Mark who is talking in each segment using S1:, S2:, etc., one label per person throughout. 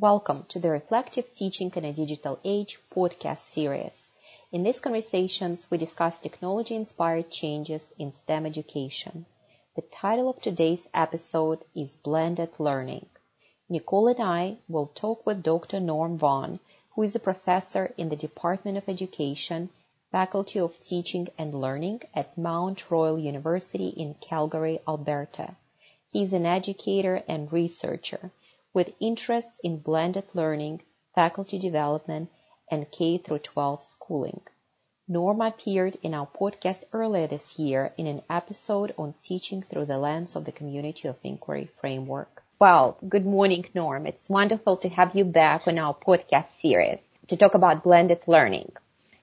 S1: Welcome to the Reflective Teaching in a Digital Age podcast series. In these conversations, we discuss technology inspired changes in STEM education. The title of today's episode is Blended Learning. Nicole and I will talk with Dr. Norm Vaughan, who is a professor in the Department of Education, Faculty of Teaching and Learning at Mount Royal University in Calgary, Alberta. He is an educator and researcher with interests in blended learning, faculty development, and K-12 schooling. Norm appeared in our podcast earlier this year in an episode on teaching through the lens of the Community of Inquiry framework. Well, good morning, Norm. It's wonderful to have you back on our podcast series to talk about blended learning.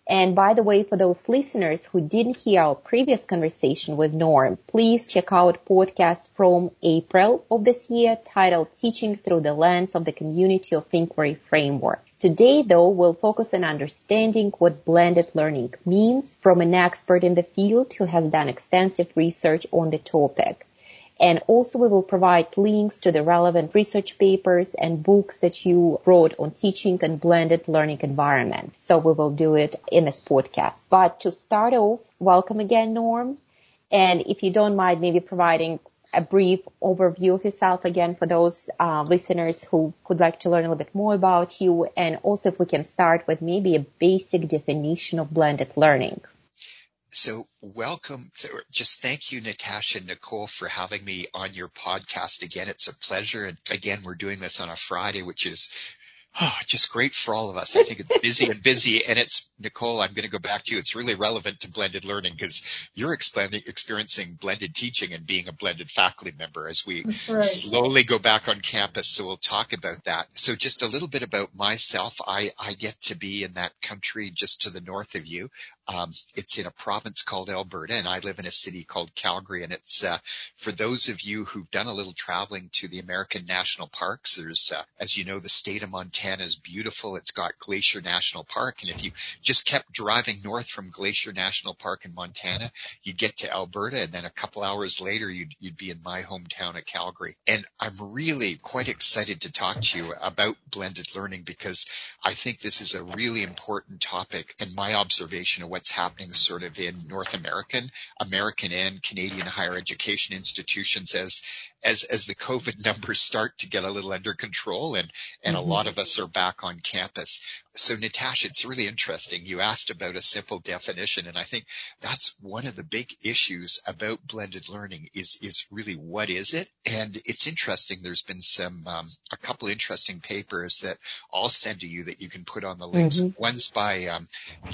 S1: And by the way, for those listeners who didn't hear our previous conversation with Norm, please check out podcast from April of this year titled Teaching Through the Lens of the Community of Inquiry Framework. Today, though, we'll focus on understanding what blended learning means from an expert in the field who has done extensive research on the topic. And also we will provide links to the relevant research papers and books that you wrote on teaching and blended learning environments. So we will do it in this podcast. But to start off, welcome again, Norm. And if you don't mind maybe providing a brief overview of yourself again for those uh, listeners who would like to learn a little bit more about you and also if we can start with maybe a basic definition of blended learning.
S2: So welcome. Just thank you, Natasha and Nicole for having me on your podcast again. It's a pleasure. And again, we're doing this on a Friday, which is oh, just great for all of us. I think it's busy and busy and it's Nicole, I'm going to go back to you. It's really relevant to blended learning because you're experiencing blended teaching and being a blended faculty member as we right. slowly go back on campus. So we'll talk about that. So just a little bit about myself. I, I get to be in that country just to the north of you. Um, it's in a province called Alberta and I live in a city called Calgary and it's, uh, for those of you who've done a little traveling to the American national parks, there's, uh, as you know, the state of Montana is beautiful. It's got Glacier National Park. And if you just kept driving north from Glacier National Park in Montana, you'd get to Alberta and then a couple hours later you'd, you'd be in my hometown of Calgary. And I'm really quite excited to talk to you about blended learning because I think this is a really important topic and my observation of what's happening sort of in North American, American and Canadian higher education institutions as, as, as the COVID numbers start to get a little under control and, and mm-hmm. a lot of us are back on campus. So Natasha, it's really interesting. You asked about a simple definition and I think that's one of the big issues about blended learning is, is really what is it? And it's interesting. There's been some, um, a couple interesting papers that I'll send to you that you can put on the links. Mm-hmm. One's by, um,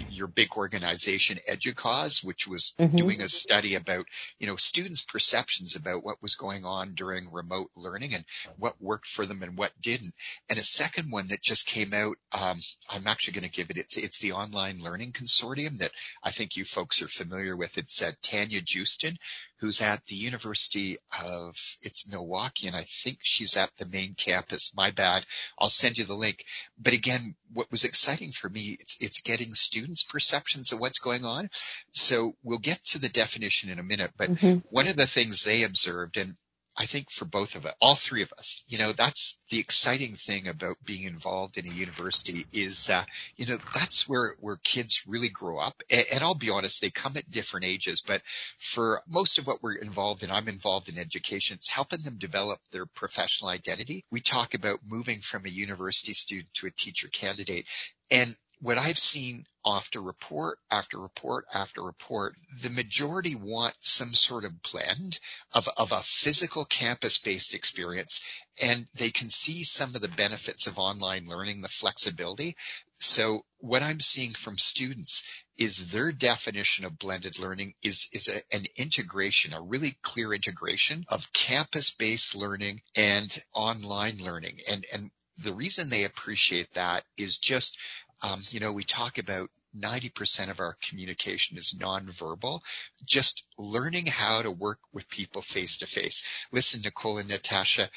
S2: your big organization EDUCAUSE, which was mm-hmm. doing a study about, you know, students' perceptions about what was going on during remote learning and what worked for them and what didn't. And a second one that just came out, um, I'm actually going to give it, it's, it's the Online Learning Consortium that I think you folks are familiar with. It's uh, Tanya Joosten, who's at the University of, it's Milwaukee, and I think she's at the main campus. My bad. I'll send you the link. But again, what was exciting for me, it's, it's getting students' perceptions of what's going on. So we'll get to the definition in a minute, but mm-hmm. one of the things they observed, and I think for both of us, all three of us, you know, that's the exciting thing about being involved in a university is, uh, you know, that's where, where kids really grow up. And, and, I'll be honest, they come at different ages, but for most of what we're involved in, I'm involved in education. It's helping them develop their professional identity. We talk about moving from a university student to a teacher candidate. And what I've seen after report after report after report, the majority want some sort of blend of, of a physical campus based experience and they can see some of the benefits of online learning, the flexibility. So what I'm seeing from students is their definition of blended learning is, is a, an integration, a really clear integration of campus based learning and online learning. And, and the reason they appreciate that is just um, you know, we talk about 90% of our communication is nonverbal. Just learning how to work with people face to face. Listen, Nicole and Natasha,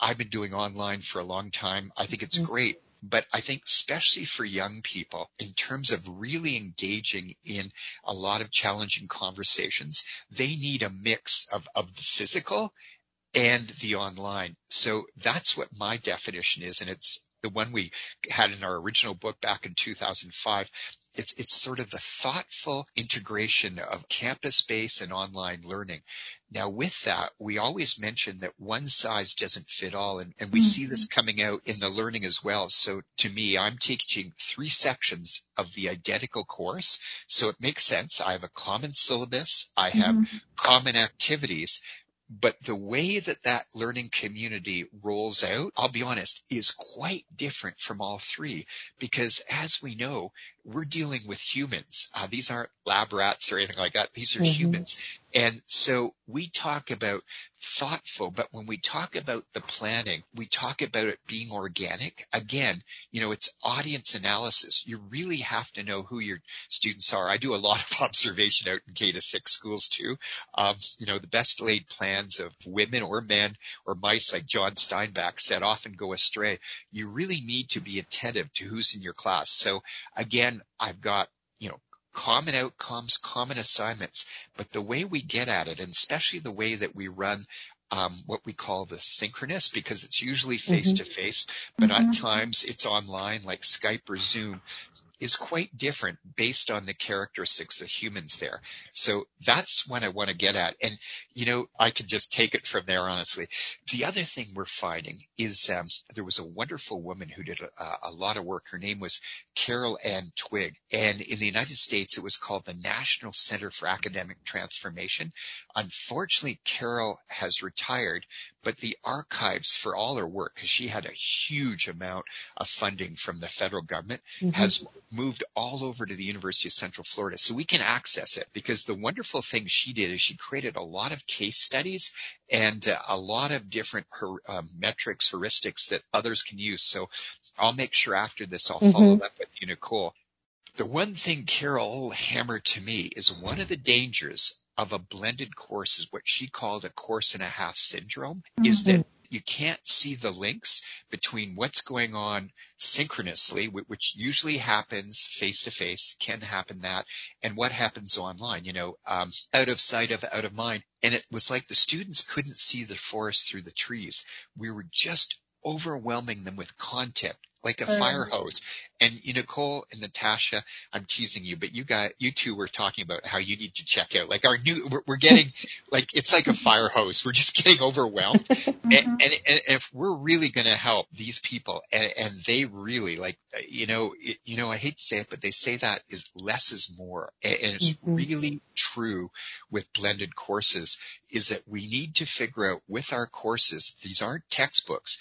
S2: I've been doing online for a long time. I think it's mm-hmm. great. But I think especially for young people, in terms of really engaging in a lot of challenging conversations, they need a mix of, of the physical and the online. So that's what my definition is. And it's the one we had in our original book back in 2005, it's, it's sort of the thoughtful integration of campus-based and online learning. Now with that, we always mention that one size doesn't fit all and, and we mm-hmm. see this coming out in the learning as well. So to me, I'm teaching three sections of the identical course. So it makes sense. I have a common syllabus. I have mm-hmm. common activities, but the way that that learning community rolls out, I'll be honest, is quite different from all three. Because as we know, we're dealing with humans. Uh, these aren't lab rats or anything like that. These are mm-hmm. humans. And so we talk about thoughtful, but when we talk about the planning, we talk about it being organic. Again, you know, it's audience analysis. You really have to know who your students are. I do a lot of observation out in K to six schools too. Um, you know, the best laid plans of women or men or mice, like John Steinbeck said, often go astray. You really need to be attentive to who's in your class. So again, I've got you know, common outcomes, common assignments, but the way we get at it, and especially the way that we run um, what we call the synchronous because it's usually face to face, but mm-hmm. at times it's online like Skype or Zoom is quite different based on the characteristics of humans there. So that's what I want to get at. And, you know, I can just take it from there, honestly. The other thing we're finding is, um, there was a wonderful woman who did a, a lot of work. Her name was Carol Ann Twigg. And in the United States, it was called the National Center for Academic Transformation. Unfortunately, Carol has retired, but the archives for all her work, because she had a huge amount of funding from the federal government, mm-hmm. has moved all over to the University of Central Florida. So we can access it because the wonderful thing she did is she created a lot of case studies and uh, a lot of different her, um, metrics, heuristics that others can use. So I'll make sure after this I'll mm-hmm. follow up with you, Nicole. The one thing Carol hammered to me is one of the dangers of a blended course is what she called a course and a half syndrome mm-hmm. is that you can't see the links between what's going on synchronously, which usually happens face to face, can happen that, and what happens online, you know, um, out of sight of out of mind. And it was like the students couldn't see the forest through the trees. We were just overwhelming them with content like a fire hose. And you, Nicole and Natasha, I'm teasing you, but you got, you two were talking about how you need to check out, like our new, we're, we're getting, like, it's like a fire hose. We're just getting overwhelmed. mm-hmm. and, and, and, if we're really going to help these people and, and they really like, you know, it, you know, I hate to say it, but they say that is less is more. And, and it's mm-hmm. really true with blended courses is that we need to figure out with our courses, these aren't textbooks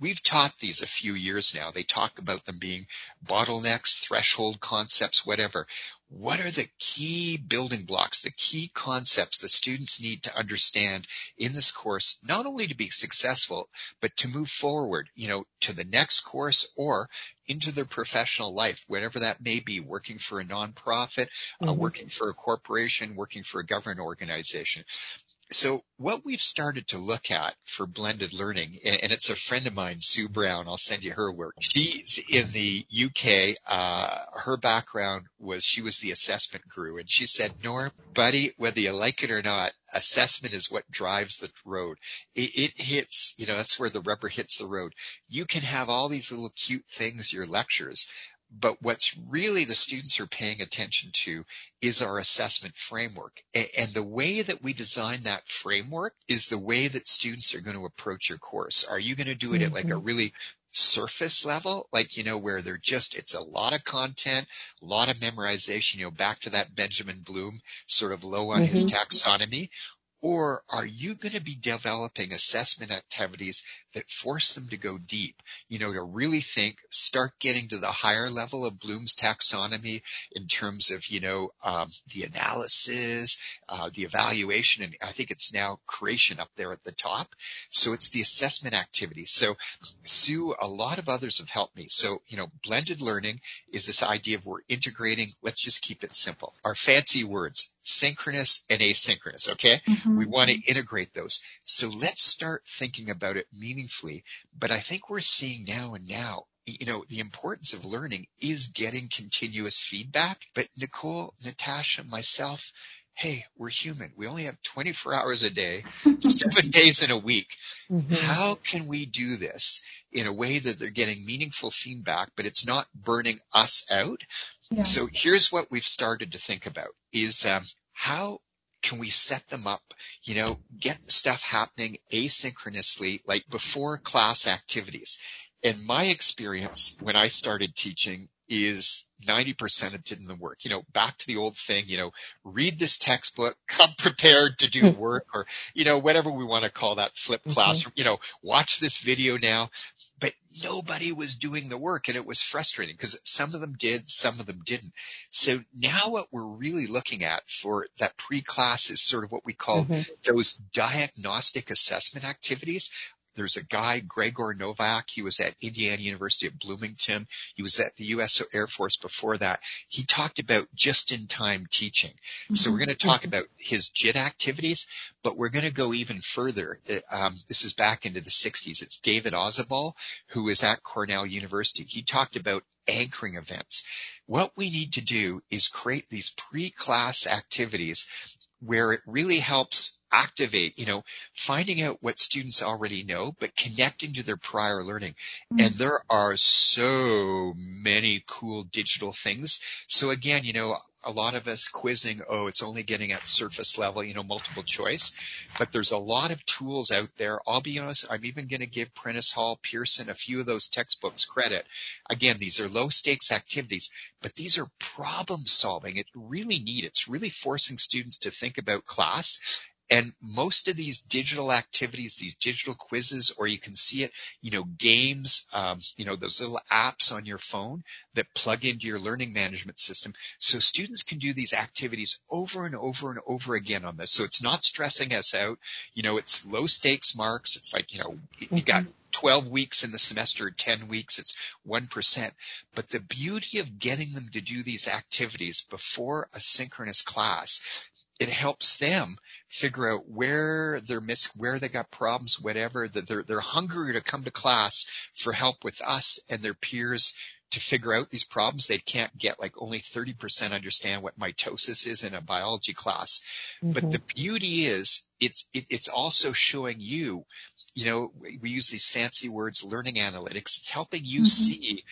S2: we've taught these a few years now. They talk about them being bottlenecks, threshold concepts, whatever. What are the key building blocks, the key concepts the students need to understand in this course, not only to be successful, but to move forward, you know, to the next course or into their professional life, whatever that may be, working for a nonprofit, uh, mm-hmm. uh, working for a corporation, working for a government organization. So what we've started to look at for blended learning, and it's a friend of mine, Sue Brown, I'll send you her work. She's in the UK. Uh, her background was she was the assessment guru and she said, Norm, buddy, whether you like it or not, assessment is what drives the road. It, it hits, you know, that's where the rubber hits the road. You can have all these little cute things, your lectures, but what's really the students are paying attention to is our assessment framework. And the way that we design that framework is the way that students are going to approach your course. Are you going to do it mm-hmm. at like a mm-hmm. really surface level, like, you know, where they're just, it's a lot of content, a lot of memorization, you know, back to that Benjamin Bloom sort of low on mm-hmm. his taxonomy, or are you going to be developing assessment activities that force them to go deep, you know, to really think, start getting to the higher level of Bloom's taxonomy in terms of, you know, um, the analysis, uh, the evaluation, and I think it's now creation up there at the top. So it's the assessment activity. So Sue, a lot of others have helped me. So, you know, blended learning is this idea of we're integrating, let's just keep it simple. Our fancy words, synchronous and asynchronous. Okay. Mm-hmm. We want to integrate those. So let's start thinking about it meaningfully. But I think we're seeing now and now you know, the importance of learning is getting continuous feedback. But Nicole, Natasha, myself, hey, we're human. We only have 24 hours a day, seven days in a week. Mm-hmm. How can we do this in a way that they're getting meaningful feedback, but it's not burning us out? Yeah. So here's what we've started to think about is, um, how can we set them up, you know, get stuff happening asynchronously, like before class activities. In my experience, when I started teaching is 90% of didn't the work. You know, back to the old thing, you know, read this textbook, come prepared to do work or, you know, whatever we want to call that flip mm-hmm. classroom, you know, watch this video now, but nobody was doing the work and it was frustrating because some of them did, some of them didn't. So now what we're really looking at for that pre-class is sort of what we call mm-hmm. those diagnostic assessment activities. There's a guy, Gregor Novak. He was at Indiana University at Bloomington. He was at the U.S. Air Force before that. He talked about just-in-time teaching. Mm-hmm. So we're going to talk about his JIT activities, but we're going to go even further. Um, this is back into the 60s. It's David Ausubel, who is at Cornell University. He talked about anchoring events. What we need to do is create these pre-class activities where it really helps activate, you know, finding out what students already know, but connecting to their prior learning. Mm-hmm. And there are so many cool digital things. So again, you know, a lot of us quizzing, oh, it's only getting at surface level, you know, multiple choice. But there's a lot of tools out there. I'll be honest, I'm even going to give Prentice Hall, Pearson, a few of those textbooks credit. Again, these are low stakes activities, but these are problem solving. It's really neat. It's really forcing students to think about class and most of these digital activities, these digital quizzes, or you can see it, you know, games, um, you know, those little apps on your phone that plug into your learning management system. So students can do these activities over and over and over again on this. So it's not stressing us out. You know, it's low stakes marks. It's like, you know, you got mm-hmm. 12 weeks in the semester, 10 weeks, it's 1%. But the beauty of getting them to do these activities before a synchronous class it helps them figure out where they're miss, where they got problems, whatever, that they're, they're hungry to come to class for help with us and their peers to figure out these problems. They can't get like only 30% understand what mitosis is in a biology class. Mm-hmm. But the beauty is it's, it, it's also showing you, you know, we use these fancy words, learning analytics. It's helping you mm-hmm. see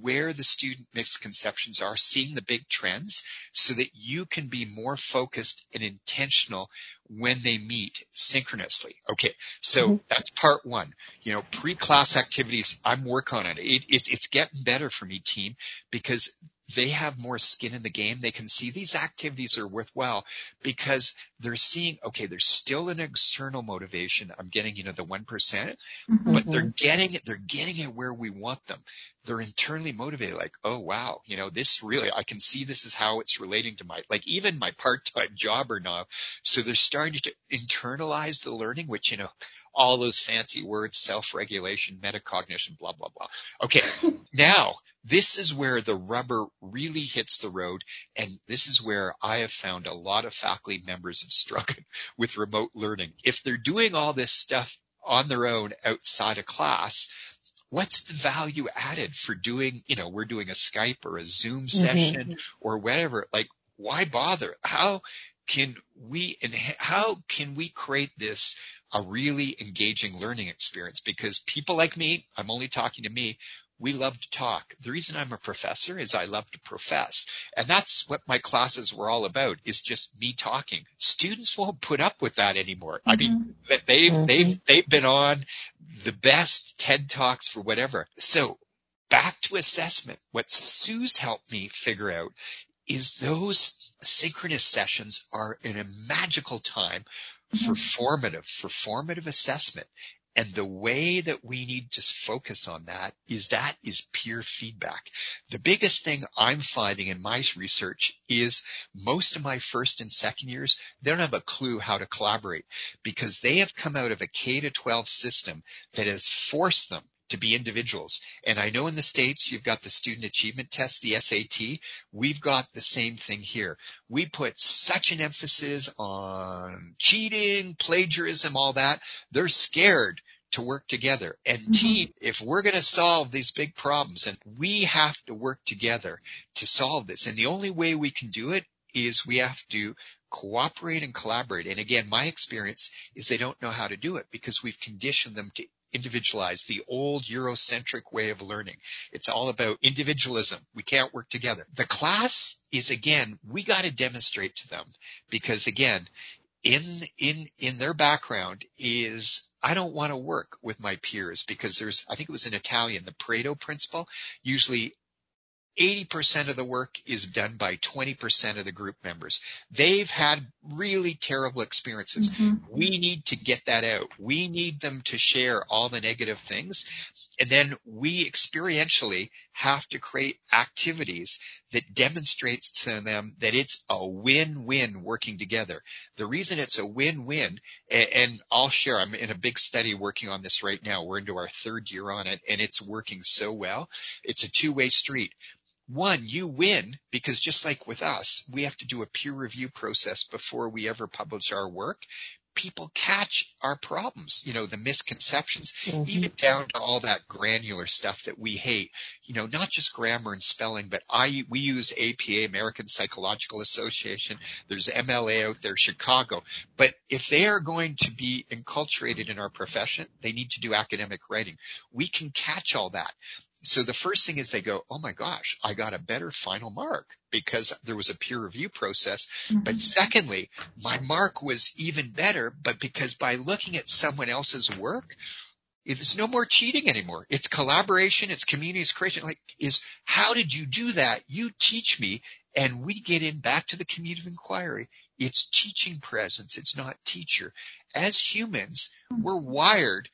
S2: where the student misconceptions are, seeing the big trends so that you can be more focused and intentional when they meet synchronously. Okay. So mm-hmm. that's part one. You know, pre-class activities, I'm working on it. it, it it's getting better for me team because they have more skin in the game. They can see these activities are worthwhile because they're seeing, okay, there's still an external motivation. I'm getting, you know, the 1%, mm hmm but they're getting it, they're getting it where we want them. They're internally motivated, like, oh wow, you know, this really, I can see this is how it's relating to my, like even my part-time job or not. So they're starting to internalize the learning, which, you know, all those fancy words, self-regulation, metacognition, blah, blah, blah. Okay. Now this is where the rubber really hits the road. And this is where I have found a lot of faculty members have struggled with remote learning. If they're doing all this stuff on their own outside of class, what's the value added for doing, you know, we're doing a Skype or a Zoom mm-hmm. session mm-hmm. or whatever. Like, why bother? How can we, and how can we create this a really engaging learning experience because people like me, I'm only talking to me, we love to talk. The reason I'm a professor is I love to profess. And that's what my classes were all about is just me talking. Students won't put up with that anymore. Mm-hmm. I mean, mm-hmm. they've, mm-hmm. they've, they've been on the best TED Talks for whatever. So back to assessment. What Sue's helped me figure out is those synchronous sessions are in a magical time for formative, for formative assessment. And the way that we need to focus on that is that is peer feedback. The biggest thing I'm finding in my research is most of my first and second years, they don't have a clue how to collaborate because they have come out of a K to 12 system that has forced them to be individuals. And I know in the States you've got the student achievement test, the SAT. We've got the same thing here. We put such an emphasis on cheating, plagiarism, all that. They're scared to work together. And mm-hmm. team, if we're going to solve these big problems and we have to work together to solve this. And the only way we can do it is we have to cooperate and collaborate. And again, my experience is they don't know how to do it because we've conditioned them to individualize the old Eurocentric way of learning. It's all about individualism. We can't work together. The class is again, we got to demonstrate to them because again, in, in, in their background is I don't want to work with my peers because there's, I think it was in Italian, the Pareto principle. Usually 80% of the work is done by 20% of the group members. They've had really terrible experiences. Mm-hmm. We need to get that out. We need them to share all the negative things. And then we experientially have to create activities that demonstrates to them that it's a win-win working together. The reason it's a win-win, and I'll share, I'm in a big study working on this right now. We're into our third year on it and it's working so well. It's a two-way street one, you win because just like with us, we have to do a peer review process before we ever publish our work. People catch our problems, you know, the misconceptions, mm-hmm. even down to all that granular stuff that we hate, you know, not just grammar and spelling, but I, we use APA, American Psychological Association. There's MLA out there, Chicago. But if they are going to be enculturated in our profession, they need to do academic writing. We can catch all that so the first thing is they go, oh my gosh, I got a better final mark because there was a peer review process. Mm-hmm. But secondly, my mark was even better, but because by looking at someone else's work, it's no more cheating anymore. It's collaboration. It's communities creation. Like is how did you do that? You teach me and we get in back to the community of inquiry. It's teaching presence. It's not teacher. As humans, mm-hmm. we're wired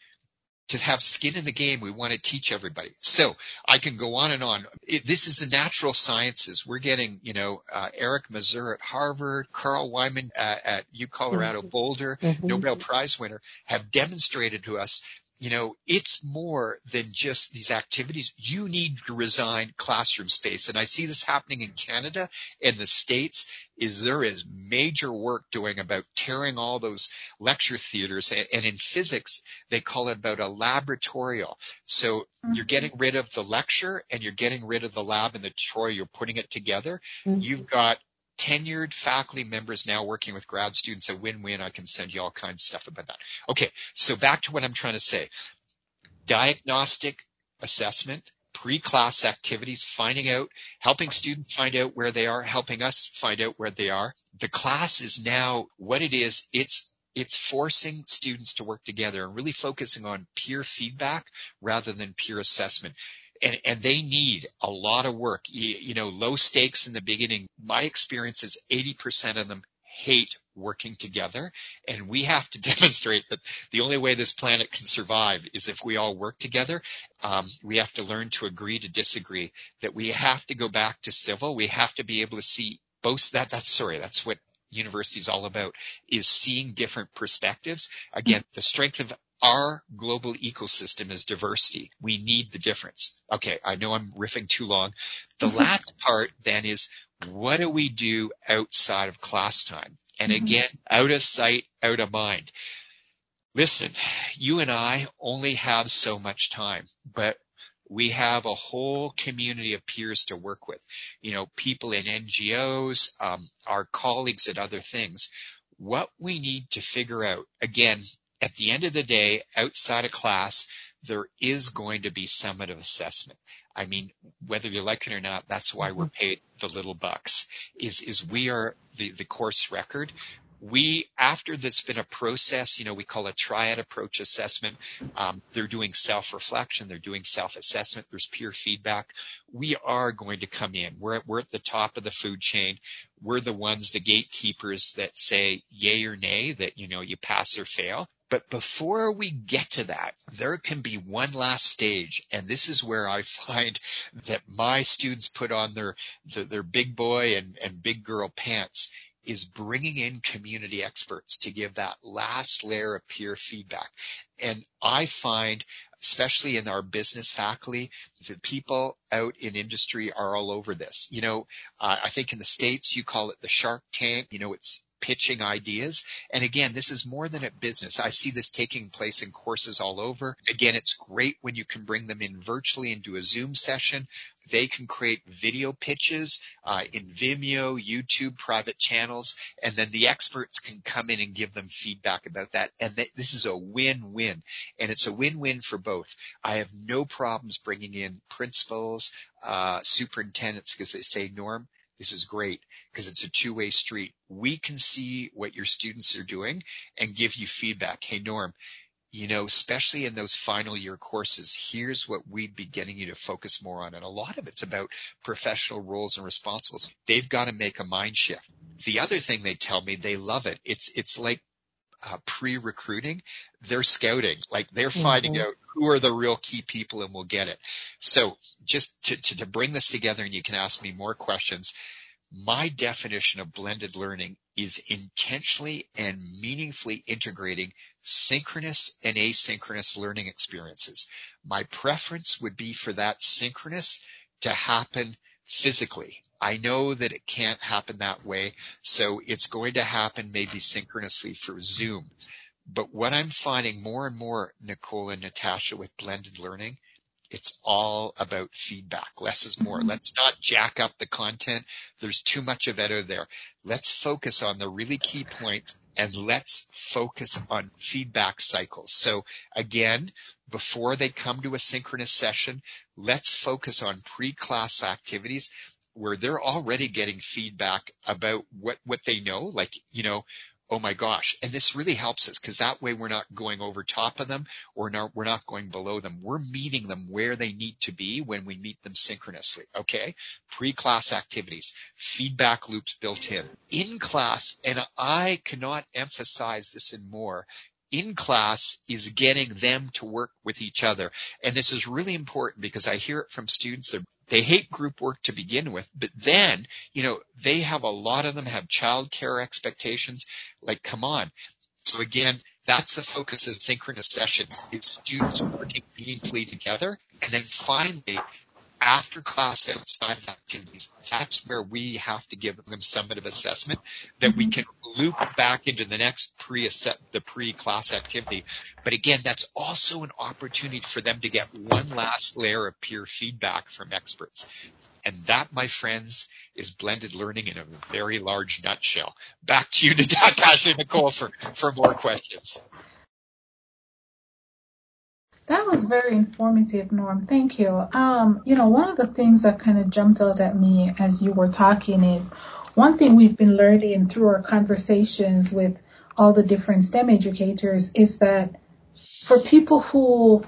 S2: to have skin in the game. We want to teach everybody. So I can go on and on. It, this is the natural sciences. We're getting, you know, uh, Eric Mazur at Harvard, Carl Wieman at, at U Colorado mm-hmm. Boulder, mm-hmm. Nobel Prize winner have demonstrated to us you know, it's more than just these activities. You need to resign classroom space. And I see this happening in Canada and the States is there is major work doing about tearing all those lecture theaters. And, and in physics, they call it about a laboratorial. So mm-hmm. you're getting rid of the lecture and you're getting rid of the lab and the tutorial. You're putting it together. Mm-hmm. You've got tenured faculty members now working with grad students, a win-win. I can send you all kinds of stuff about that. Okay. So back to what I'm trying to say. Diagnostic assessment, pre-class activities, finding out, helping students find out where they are, helping us find out where they are. The class is now what it is. It's it's forcing students to work together and really focusing on peer feedback rather than peer assessment and, and they need a lot of work. You, you know, low stakes in the beginning. My experience is 80% of them hate working together and we have to demonstrate that the only way this planet can survive is if we all work together. Um, we have to learn to agree to disagree, that we have to go back to civil. We have to be able to see both that, that's sorry, that's what university is all about is seeing different perspectives. Again, the strength of our global ecosystem is diversity. We need the difference. Okay, I know I'm riffing too long. The last part then is what do we do outside of class time? And mm-hmm. again, out of sight, out of mind. Listen, you and I only have so much time, but we have a whole community of peers to work with. You know, people in NGOs, um, our colleagues at other things. What we need to figure out, again, at the end of the day, outside of class, there is going to be summative assessment. I mean, whether you like it or not, that's why we're mm-hmm. paid the little bucks. Is is we are the the course record. We after there's been a process, you know, we call a triad approach assessment. Um, they're doing self reflection, they're doing self assessment. There's peer feedback. We are going to come in. We're we're at the top of the food chain. We're the ones, the gatekeepers that say yay or nay, that you know you pass or fail. But before we get to that, there can be one last stage. And this is where I find that my students put on their, their, their big boy and, and big girl pants is bringing in community experts to give that last layer of peer feedback. And I find, especially in our business faculty, the people out in industry are all over this. You know, uh, I think in the States you call it the shark tank. You know, it's pitching ideas. And again, this is more than a business. I see this taking place in courses all over. Again, it's great when you can bring them in virtually do a Zoom session. They can create video pitches uh, in Vimeo, YouTube, private channels, and then the experts can come in and give them feedback about that. And this is a win-win, and it's a win-win for both. I have no problems bringing in principals, uh, superintendents, because they say, Norm, this is great because it's a two-way street. We can see what your students are doing and give you feedback. Hey, Norm, you know, especially in those final year courses, here's what we'd be getting you to focus more on. And a lot of it's about professional roles and responsibilities. They've got to make a mind shift. The other thing they tell me, they love it. It's, it's like uh, pre-recruiting, they're scouting, like they're finding mm-hmm. out who are the real key people and we'll get it. So just to, to, to bring this together and you can ask me more questions, my definition of blended learning is intentionally and meaningfully integrating synchronous and asynchronous learning experiences. My preference would be for that synchronous to happen physically. I know that it can't happen that way, so it's going to happen maybe synchronously through Zoom. But what I'm finding more and more, Nicole and Natasha, with blended learning it's all about feedback. Less is more. Mm-hmm. Let's not jack up the content. There's too much of it out there. Let's focus on the really key points and let's focus on feedback cycles. So again, before they come to a synchronous session, let's focus on pre-class activities where they're already getting feedback about what, what they know. Like, you know, oh my gosh. And this really helps us because that way we're not going over top of them or not, we're not going below them. We're meeting them where they need to be when we meet them synchronously. Okay. Pre-class activities, feedback loops built in. In class, and I cannot emphasize this in more, in class is getting them to work with each other. And this is really important because I hear it from students that they hate group work to begin with, but then, you know, they have a lot of them have childcare expectations. Like, come on. So again, that's the focus of synchronous sessions is students working meaningfully together. And then finally, after class outside activities, that's where we have to give them summative assessment that we can loop back into the next pre the pre-class activity. But again, that's also an opportunity for them to get one last layer of peer feedback from experts. And that, my friends, is blended learning in a very large nutshell. Back to you, Natasha Nicole, for, for more questions.
S3: That was very informative, Norm. Thank you. Um, you know, one of the things that kind of jumped out at me as you were talking is one thing we've been learning through our conversations with all the different STEM educators is that for people who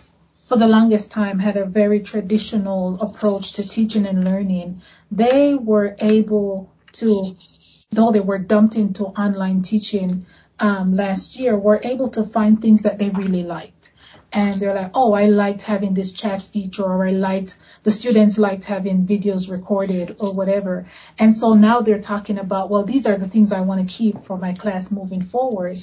S3: for the longest time had a very traditional approach to teaching and learning, they were able to, though they were dumped into online teaching um, last year, were able to find things that they really liked and they're like, oh, I liked having this chat feature or I liked, the students liked having videos recorded or whatever. And so now they're talking about, well, these are the things I want to keep for my class moving forward.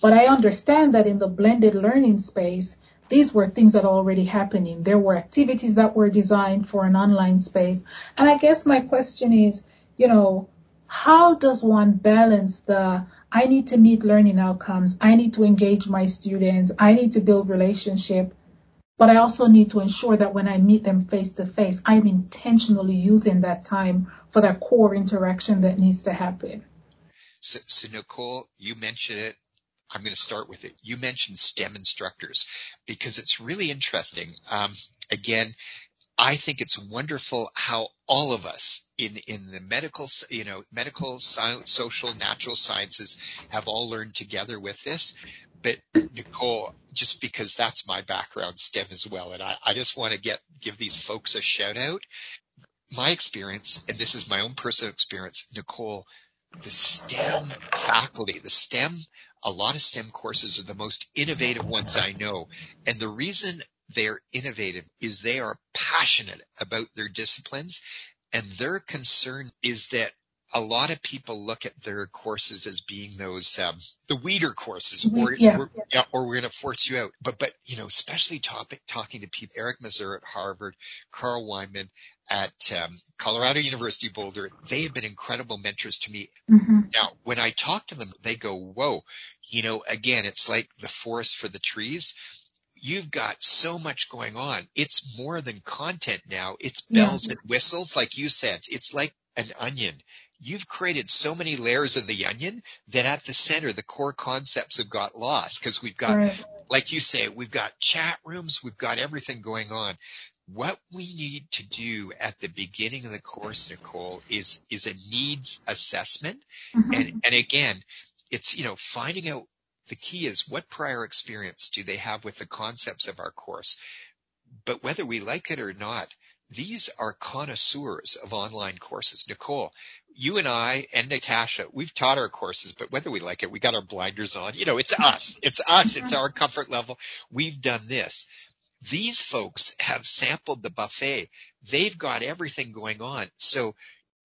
S3: But I understand that in the blended learning space, these were things that are already happening. There were activities that were designed for an online space. And I guess my question is, you know, how does one balance the I need to meet learning outcomes, I need to engage my students, I need to build relationship, but I also need to ensure that when I meet them face to face, I'm intentionally using that time for that core interaction that needs to happen.
S2: So, so Nicole, you mentioned it. I'm going to start with it. You mentioned STEM instructors because it's really interesting. Um, again, I think it's wonderful how all of us in, in the medical, you know, medical, science, social, natural sciences have all learned together with this. But Nicole, just because that's my background, STEM as well, and I, I just want to get, give these folks a shout out. My experience, and this is my own personal experience, Nicole, the STEM faculty, the STEM, a lot of STEM courses are the most innovative ones I know. And the reason they're innovative is they are passionate about their disciplines and their concern is that a lot of people look at their courses as being those um, the weeder courses, or
S3: Yeah.
S2: we're, yeah, or we're going to force you out. But but you know, especially topic talking to people, Eric Mazur at Harvard, Carl Wieman at um, Colorado University Boulder, they have been incredible mentors to me.
S3: hmm
S2: Now, when I talk to them, they go, "Whoa, you know, again, it's like the forest for the trees." You've got so much going on. It's more than content now. It's
S3: Yeah.
S2: bells and whistles, like you said. It's like an onion you've created so many layers of the onion that at the center, the core concepts have got lost because we've got,
S3: Right.
S2: like you say, we've got chat rooms, we've got everything going on. What we need to do at the beginning of the course, Nicole, is, is a needs assessment.
S3: Mhm.
S2: And, and again, it's, you know, finding out the key is what prior experience do they have with the concepts of our course? But whether we like it or not, these are connoisseurs of online courses. Nicole, you and I and Natasha, we've taught our courses, but whether we like it, we got our blinders on. You know, it's us. It's us. It's our comfort level. We've done this. These folks have sampled the buffet. They've got everything going on. So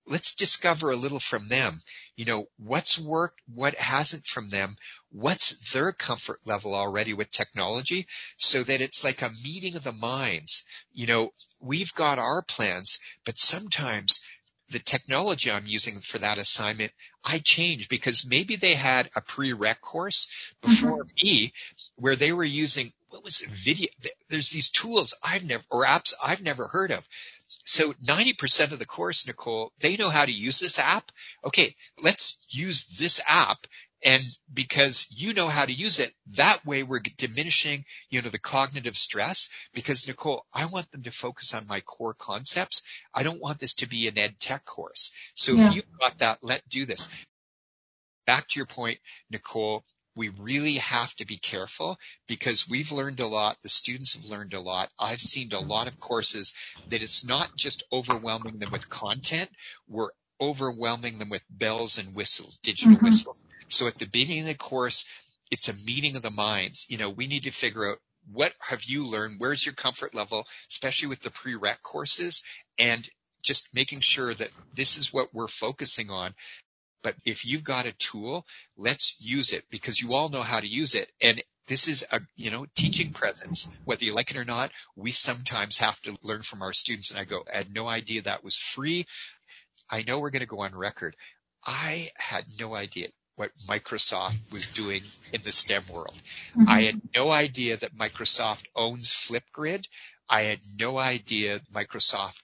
S2: let's discover a little from them. You know, what's worked, what hasn't from them, what's their comfort level already with technology so that it's like a meeting of the minds. You know, we've got our plans, but sometimes the technology I'm using for that assignment, I change because maybe they had a prereq course before mm-hmm. me where they were using, what was it, video? There's these tools I've never, or apps I've never heard of. So 90% of the course, Nicole, they know how to use this app. Okay, let's use this app. And because you know how to use it, that way we're diminishing, you know, the cognitive stress because Nicole, I want them to focus on my core concepts. I don't want this to be an ed tech course. So
S3: Yeah.
S2: if you've got that, let's do this. Back to your point, Nicole, we really have to be careful because we've learned a lot. The students have learned a lot. I've seen a lot of courses that it's not just overwhelming them with content. We're overwhelming them with bells and whistles, digital
S3: Mhm.
S2: whistles. So at the beginning of the course, it's a meeting of the minds. You know, we need to figure out what have you learned? Where's your comfort level, especially with the prereq courses and just making sure that this is what we're focusing on. But if you've got a tool, let's use it because you all know how to use it. And this is a, you know, teaching presence. Whether you like it or not, we sometimes have to learn from our students. And I go, I had no idea that was free. I know we're going to go on record. I had no idea what Microsoft was doing in the STEM world.
S3: Mhm.
S2: I had no idea that Microsoft owns Flipgrid. I had no idea Microsoft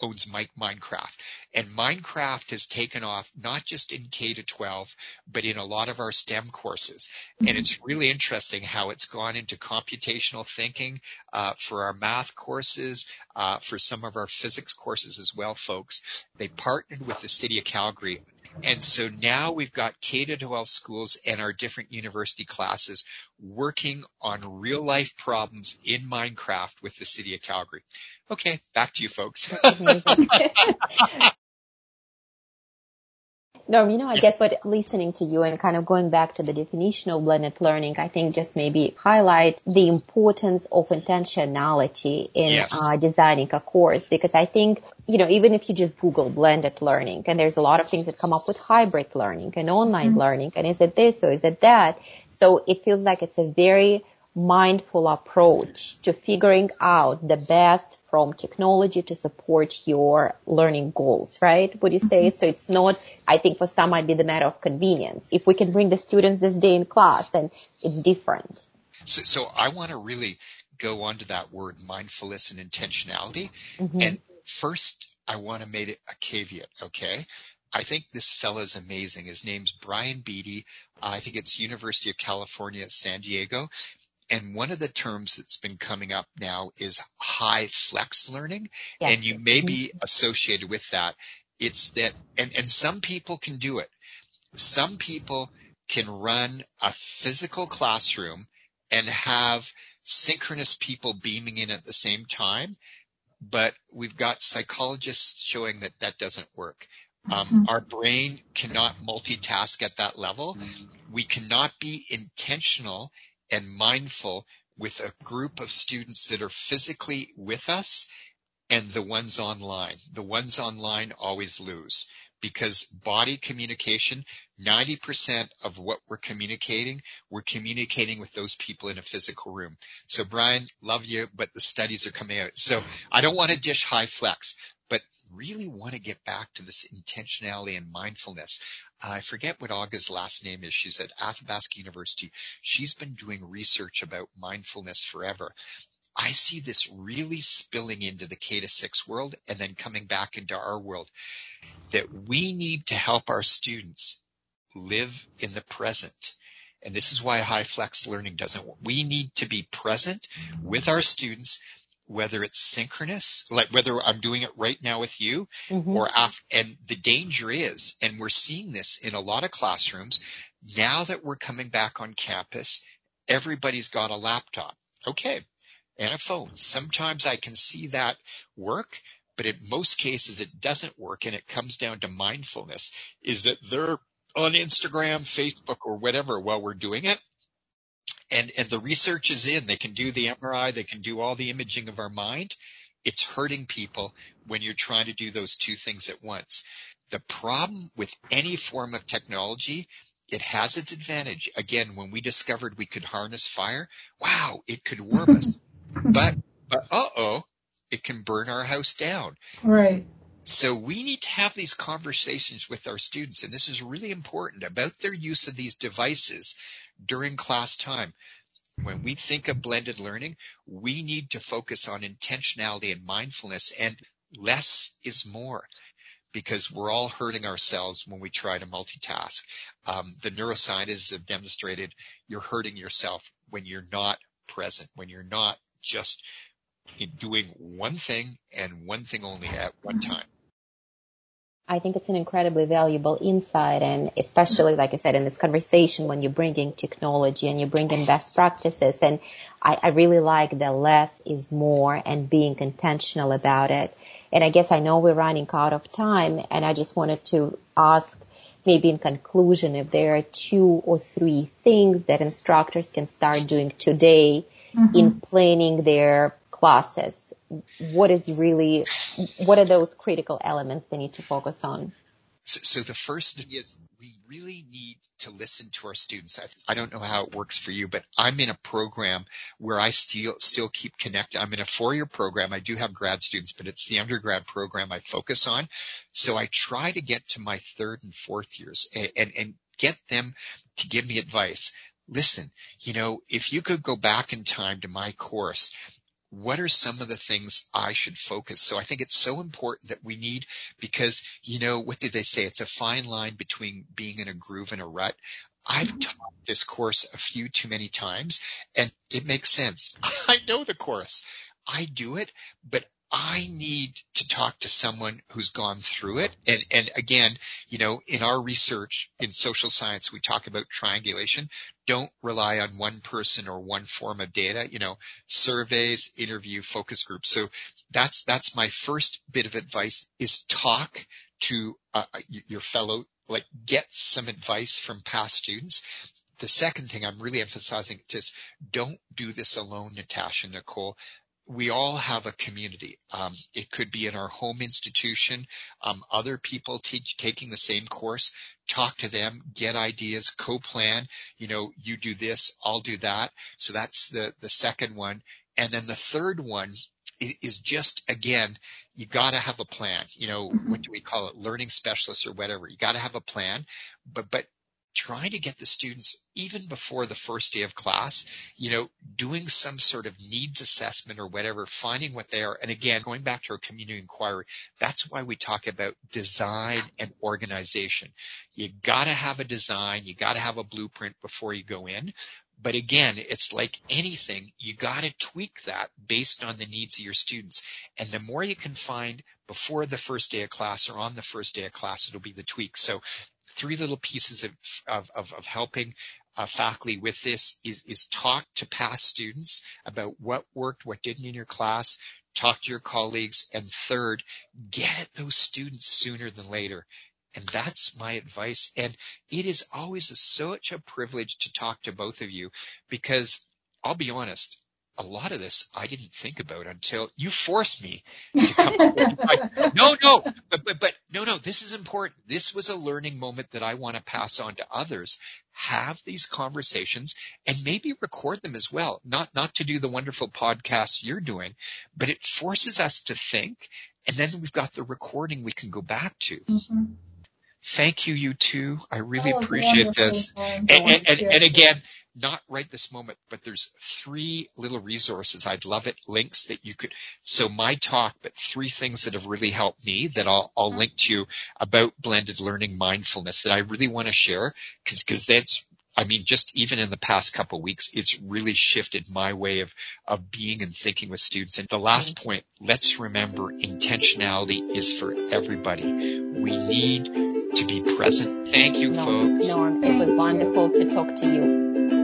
S2: owns Mi- Minecraft. And Minecraft has taken off not just in K to 12, but in a lot of our STEM courses. And it's really interesting how it's gone into computational thinking uh, for our math courses, uh, for some of our physics courses as well, folks. They partnered with the city of Calgary. And so now we've got K to 12 schools and our different university classes working on real life problems in Minecraft with the city of Calgary. Okay, back to you folks.
S1: Amazing. No, you know, I guess what listening to you and kind of going back to the definition of blended learning, I think just maybe highlight the importance of intentionality in
S2: Yes.
S1: uh, designing a course because I think, you know, even if you just Google blended learning and there's a lot of things that come up with hybrid learning and online learning and is it this or is it that? So it feels like it's a very mindful approach to figuring out the best from technology to support your learning goals, right? Would you say it? So it's not, I think for some might be the matter of convenience. If we can bring the students this day in class, then it's different.
S2: So, so I want to really go on to that word mindfulness and intentionality.
S1: Mhm.
S2: And first, I want to make it a caveat, okay? I think this fella is amazing. His name's Brian Beatty. I think it's University of California at San Diego. And one of the terms that's been coming up now is HyFlex learning.
S1: Yes.
S2: And you may be associated with that. It's that, and, and some people can do it. Some people can run a physical classroom and have synchronous people beaming in at the same time. But we've got psychologists showing that that doesn't work. Um, our brain cannot multitask at that level. We cannot be intentional and mindful with a group of students that are physically with us and the ones online. The ones online always lose. because body communication, 90% of what we're communicating, we're communicating with those people in a physical room. So Brian, love you, but the studies are coming out. So I don't want to dish high but really want to get back to this intentionality and mindfulness. I forget what Aga's last name is. She's at Athabasca University. She's been doing research about mindfulness forever. I see this really spilling into the K to six world and then coming back into our world that we need to help our students live in the present. And this is why HyFlex learning doesn't work. We need to be present with our students, whether it's synchronous, like whether I'm doing it right now with you mm-hmm. or after, and the danger is, and we're seeing this in a lot of classrooms, now that we're coming back on campus, everybody's got a laptop. Okay and a phone. Sometimes I can see that work, but in most cases it doesn't work and it comes down to mindfulness is that they're on Instagram, Facebook or whatever while we're doing it. And, and the research is in, they can do the MRI, they can do all the imaging of our mind. It's hurting people when you're trying to do those two things at once. The problem with any form of technology it has its advantage. Again, when we discovered we could harness fire, wow, it could warm us. But, but uh-oh, it can burn our house down.
S3: Right.
S2: So we need to have these conversations with our students, and this is really important about their use of these devices during class time. When we think of blended learning, we need to focus on intentionality and mindfulness and less is more because we're all hurting ourselves when we try to multitask. Um, the neuroscientists have demonstrated you're hurting yourself when you're not present, when you're not just doing one thing and one thing only at one time.
S1: I think it's an incredibly valuable insight and especially, like I said, in this conversation when you bring in technology and you bring in best practices and I, I really like the less is more and being intentional about it. And I guess I know we're running out of time and I just wanted to ask maybe in conclusion if there are two or three things that instructors can start doing today mm-hmm. in planning their classes? What is really, what are those critical elements they need to focus on?
S2: So, so the first thing is we really need to listen to our students. I, I, don't know how it works for you, but I'm in a program where I still still keep connected. I'm in a four-year program. I do have grad students, but it's the undergrad program I focus on. So I try to get to my third and fourth years and, and, and get them to give me advice listen, you know, if you could go back in time to my course, what are some of the things I should focus? So I think it's so important that we need because, you know, what did they say? It's a fine line between being in a groove and a rut. I've mm-hmm. taught this course a few too many times and it makes sense. I know the course. I do it, but I need to talk to someone who's gone through it. And, and again, you know, in our research in social science, we talk about triangulation. Don't rely on one person or one form of data, you know, surveys, interview, focus groups. So that's, that's my first bit of advice is talk to uh, your fellow, like get some advice from past students the second thing I'm really emphasizing is don't do this alone, Natasha Nicole we all have a community. Um, it could be in our home institution, um, other people teach, taking the same course, talk to them, get ideas, co-plan, you know, you do this, I'll do that. So that's the, the second one. And then the third one is just, again, you gotta have a plan. You know, mm-hmm. what do we call it? Learning specialists or whatever. You gotta have a plan, but, but trying to get the students even before the first day of class, you know, doing some sort of needs assessment or whatever, finding what they are. And again, going back to our community inquiry, that's why we talk about design and organization. You gotta have a design, you gotta have a blueprint before you go in. But again, it's like anything, you gotta tweak that based on the needs of your students. And the more you can find before the first day of class or on the first day of class, it'll be the tweak. So three little pieces of, of, of, of helping uh, faculty with this is, is talk to past students about what worked, what didn't in your class, talk to your colleagues, and third, get at those students sooner than later. And that's my advice. And it is always a, such a privilege to talk to both of you because I'll be honest, a lot of this I didn't think about until you forced me to come. no, no, but, but, but no, no, this is important. This was a learning moment that I want to pass on to others. Have these conversations and maybe record them as well. Not, not to do the wonderful podcasts you're doing, but it forces us to think and then we've got the recording we can go back to. Mm-hmm. Thank you, you two. I really appreciate this. And, and, and, and again, not right this moment, but there's three little resources. I'd love it. Links that you could, so my talk, but three things that have really helped me that I'll, I'll link to you about blended learning mindfulness that I really want to share because, because that's, I mean, just even in the past couple of weeks, it's really shifted my way of, of being and thinking with students. And the last point, let's remember intentionality is for everybody. We need to be present. Thank you, folks.
S1: Norm, it was wonderful to talk to you.